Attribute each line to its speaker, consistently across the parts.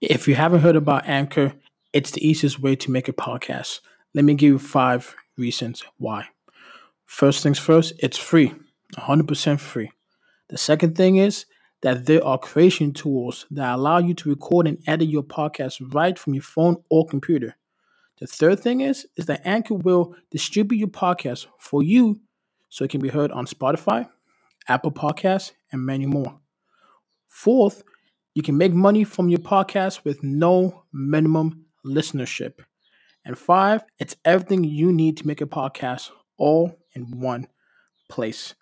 Speaker 1: If you haven't heard about Anchor, it's the easiest way to make a podcast. Let me give you five reasons why. First things first, it's free, 100% free. The second thing is that there are creation tools that allow you to record and edit your podcast right from your phone or computer. The third thing is is that Anchor will distribute your podcast for you so it can be heard on Spotify, Apple Podcasts, and many more. Fourth, you can make money from your podcast with no minimum listenership. And five, it's everything you need to make a podcast all in one place.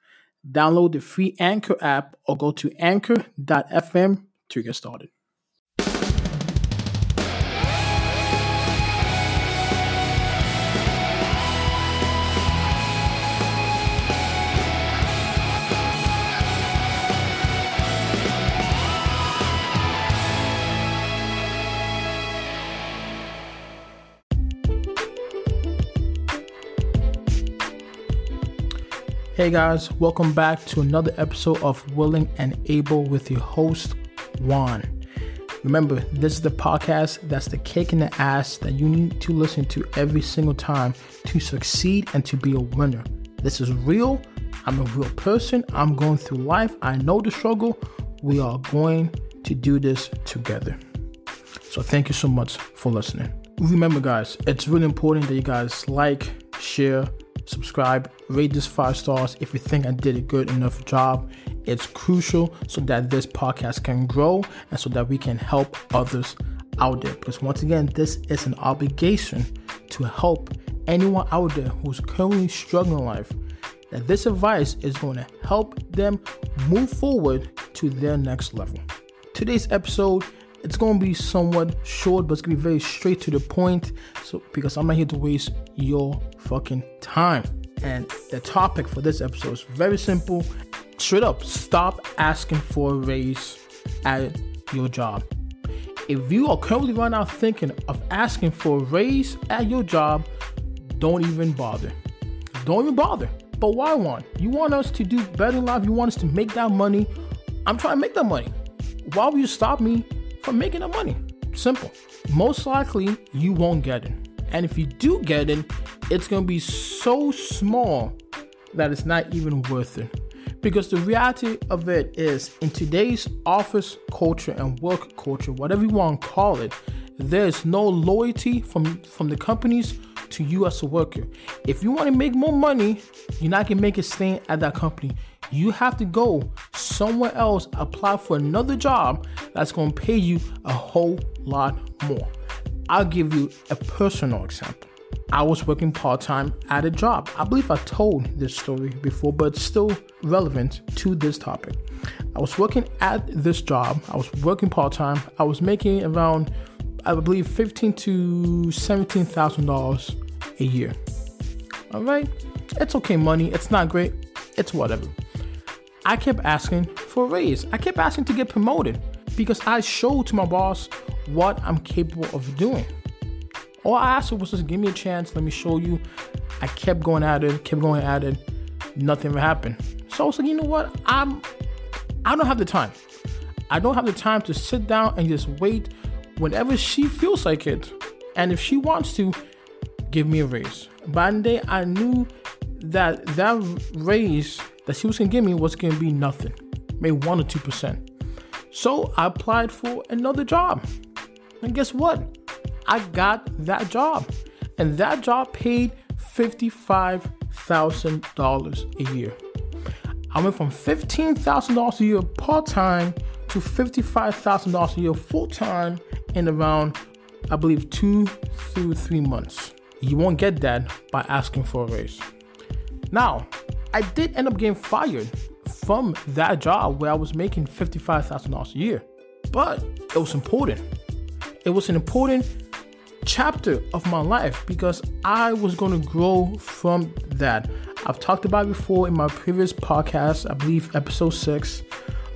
Speaker 1: Download the free Anchor app or go to anchor.fm to get started. Hey guys, welcome back to another episode of Willing and Able with your host, Juan. Remember, this is the podcast that's the kick in the ass that you need to listen to every single time to succeed and to be a winner. This is real. I'm a real person. I'm going through life. I know the struggle. We are going to do this together. So, thank you so much for listening. Remember, guys, it's really important that you guys like, share, subscribe, rate this five stars if you think I did a good enough job. It's crucial so that this podcast can grow and so that we can help others out there. Because once again, this is an obligation to help anyone out there who's currently struggling in life. That this advice is going to help them move forward to their next level. Today's episode it's gonna be somewhat short, but it's gonna be very straight to the point. So because I'm not here to waste your fucking time. And the topic for this episode is very simple. Straight up, stop asking for a raise at your job. If you are currently right now thinking of asking for a raise at your job, don't even bother. Don't even bother. But why Juan? You want us to do better in life? You want us to make that money? I'm trying to make that money. Why will you stop me from making that money. Simple. Most likely, you won't get it. And if you do get it, it's going to be so small that it's not even worth it. Because the reality of it is, in today's office culture and work culture, whatever you want to call it, there's no loyalty from, from the companies to you as a worker. If you want to make more money, you're not going to make it staying at that company you have to go somewhere else, apply for another job that's going to pay you a whole lot more. I'll give you a personal example. I was working part time at a job. I believe I told this story before, but it's still relevant to this topic. I was working at this job. I was working part time. I was making around, I believe, fifteen to seventeen thousand dollars a year. All right, it's okay money. It's not great. It's whatever. I kept asking for a raise. I kept asking to get promoted because I showed to my boss what I'm capable of doing. All I asked was just give me a chance, let me show you. I kept going at it, kept going at it, nothing happened. So I was like, you know what? I'm I don't have the time. I don't have the time to sit down and just wait whenever she feels like it. And if she wants to, give me a raise. By the day I knew that that raise that she was gonna give me was gonna be nothing, maybe one or two percent. So I applied for another job. And guess what? I got that job. And that job paid $55,000 a year. I went from $15,000 a year part time to $55,000 a year full time in around, I believe, two through three months. You won't get that by asking for a raise. Now, I did end up getting fired from that job where I was making $55,000 a year. But it was important. It was an important chapter of my life because I was going to grow from that. I've talked about before in my previous podcast, I believe episode six.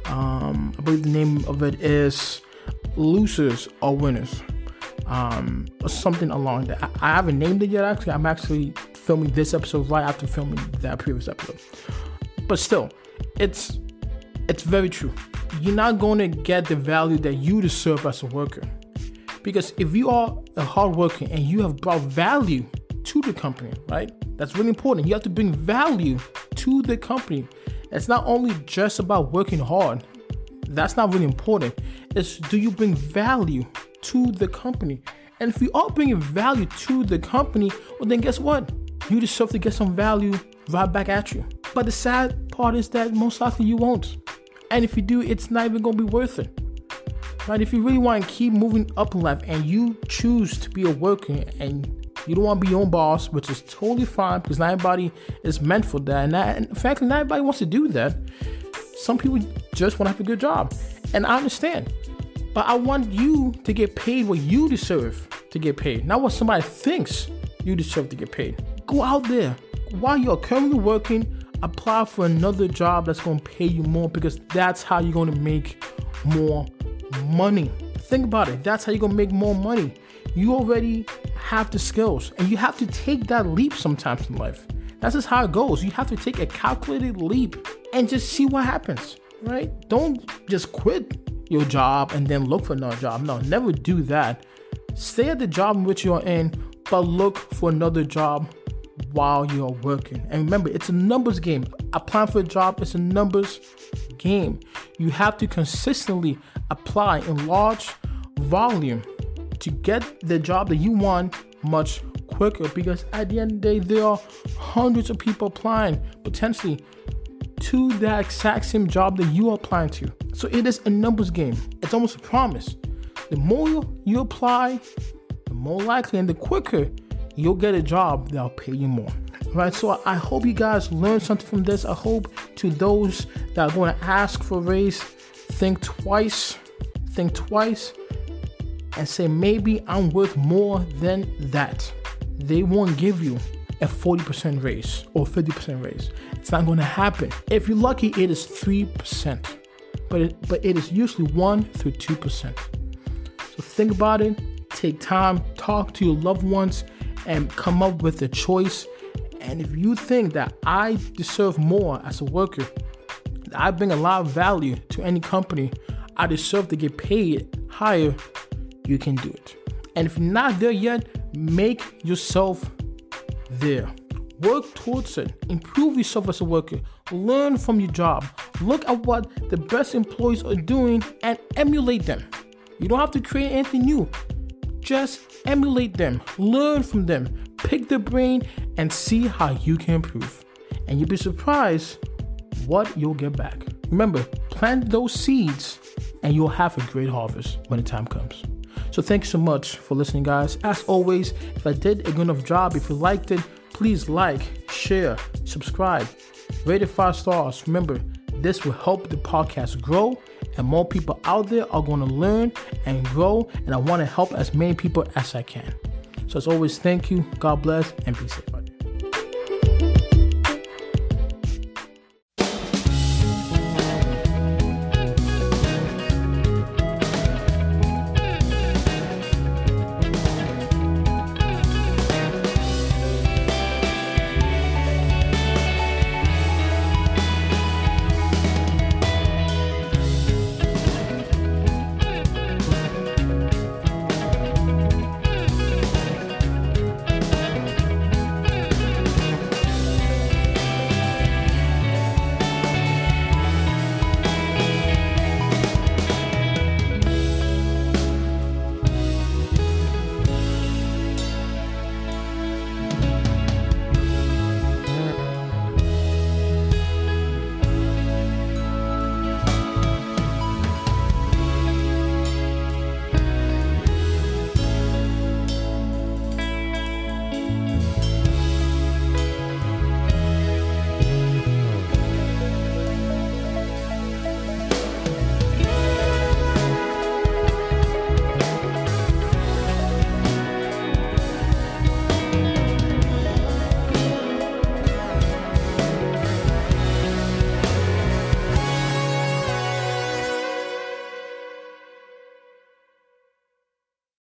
Speaker 1: Um, I believe the name of it is Losers or Winners. Um, or something along that. I, I haven't named it yet, actually. I'm actually filming this episode right after filming that previous episode. But still, it's it's very true. You're not going to get the value that you deserve as a worker. Because if you are a hard worker and you have brought value to the company, right? That's really important. You have to bring value to the company. It's not only just about working hard. That's not really important. It's do you bring value to the company? And if you are bringing value to the company, well, then guess what? You deserve to get some value right back at you. But the sad part is that most likely you won't. And if you do, it's not even gonna be worth it. Right? If you really want to keep moving up in life and you choose to be a worker and you don't want to be your own boss, which is totally fine because not everybody is meant for that. And, that, in fact, not everybody wants to do that. Some people just want to have a good job. And I understand. But I want you to get paid what you deserve to get paid, not what somebody thinks you deserve to get paid. Go out there while you're currently working, apply for another job that's going to pay you more because that's how you're going to make more money. Think about it. That's how you're to make more money. You already have the skills and you have to take that leap sometimes in life. That's just how it goes. You have to take a calculated leap and just see what happens, right? Don't just quit your job and then look for another job. No, never do that. Stay at the job in which you're in, but look for another job while you're working. And remember, it's a numbers game. Applying for a job is a numbers game. You have to consistently apply in large volume to get the job that you want much quicker because at the end of the day, there are hundreds of people applying potentially to that exact same job that you are applying to. So it is a numbers game. It's almost a promise. The more you apply, the more likely and the quicker you'll get a job that'll pay you more. Right, so I hope you guys learned something from this. I hope to those that are going to ask for raise, think twice, think twice, and say maybe I'm worth more than that. They won't give you a 40% raise or 50% raise. It's not going to happen. If you're lucky, it is 3%, but it, but it is usually 1 through 2%. So think about it, take time, talk to your loved ones, and come up with a choice. And if you think that I deserve more as a worker, I bring a lot of value to any company, I deserve to get paid higher, you can do it. And if you're not there yet, make yourself there. Work towards it. Improve yourself as a worker. Learn from your job. Look at what the best employees are doing and emulate them. You don't have to create anything new. Just emulate them, learn from them, pick their brain, and see how you can improve. And you'll be surprised what you'll get back. Remember, plant those seeds and you'll have a great harvest when the time comes. So thanks so much for listening, guys. As always, if I did a good enough job, if you liked it, please like, share, subscribe, rate it five stars. Remember, this will help the podcast grow and more people out there are going to learn and grow. And I want to help as many people as I can. So, as always, thank you. God bless and be safe.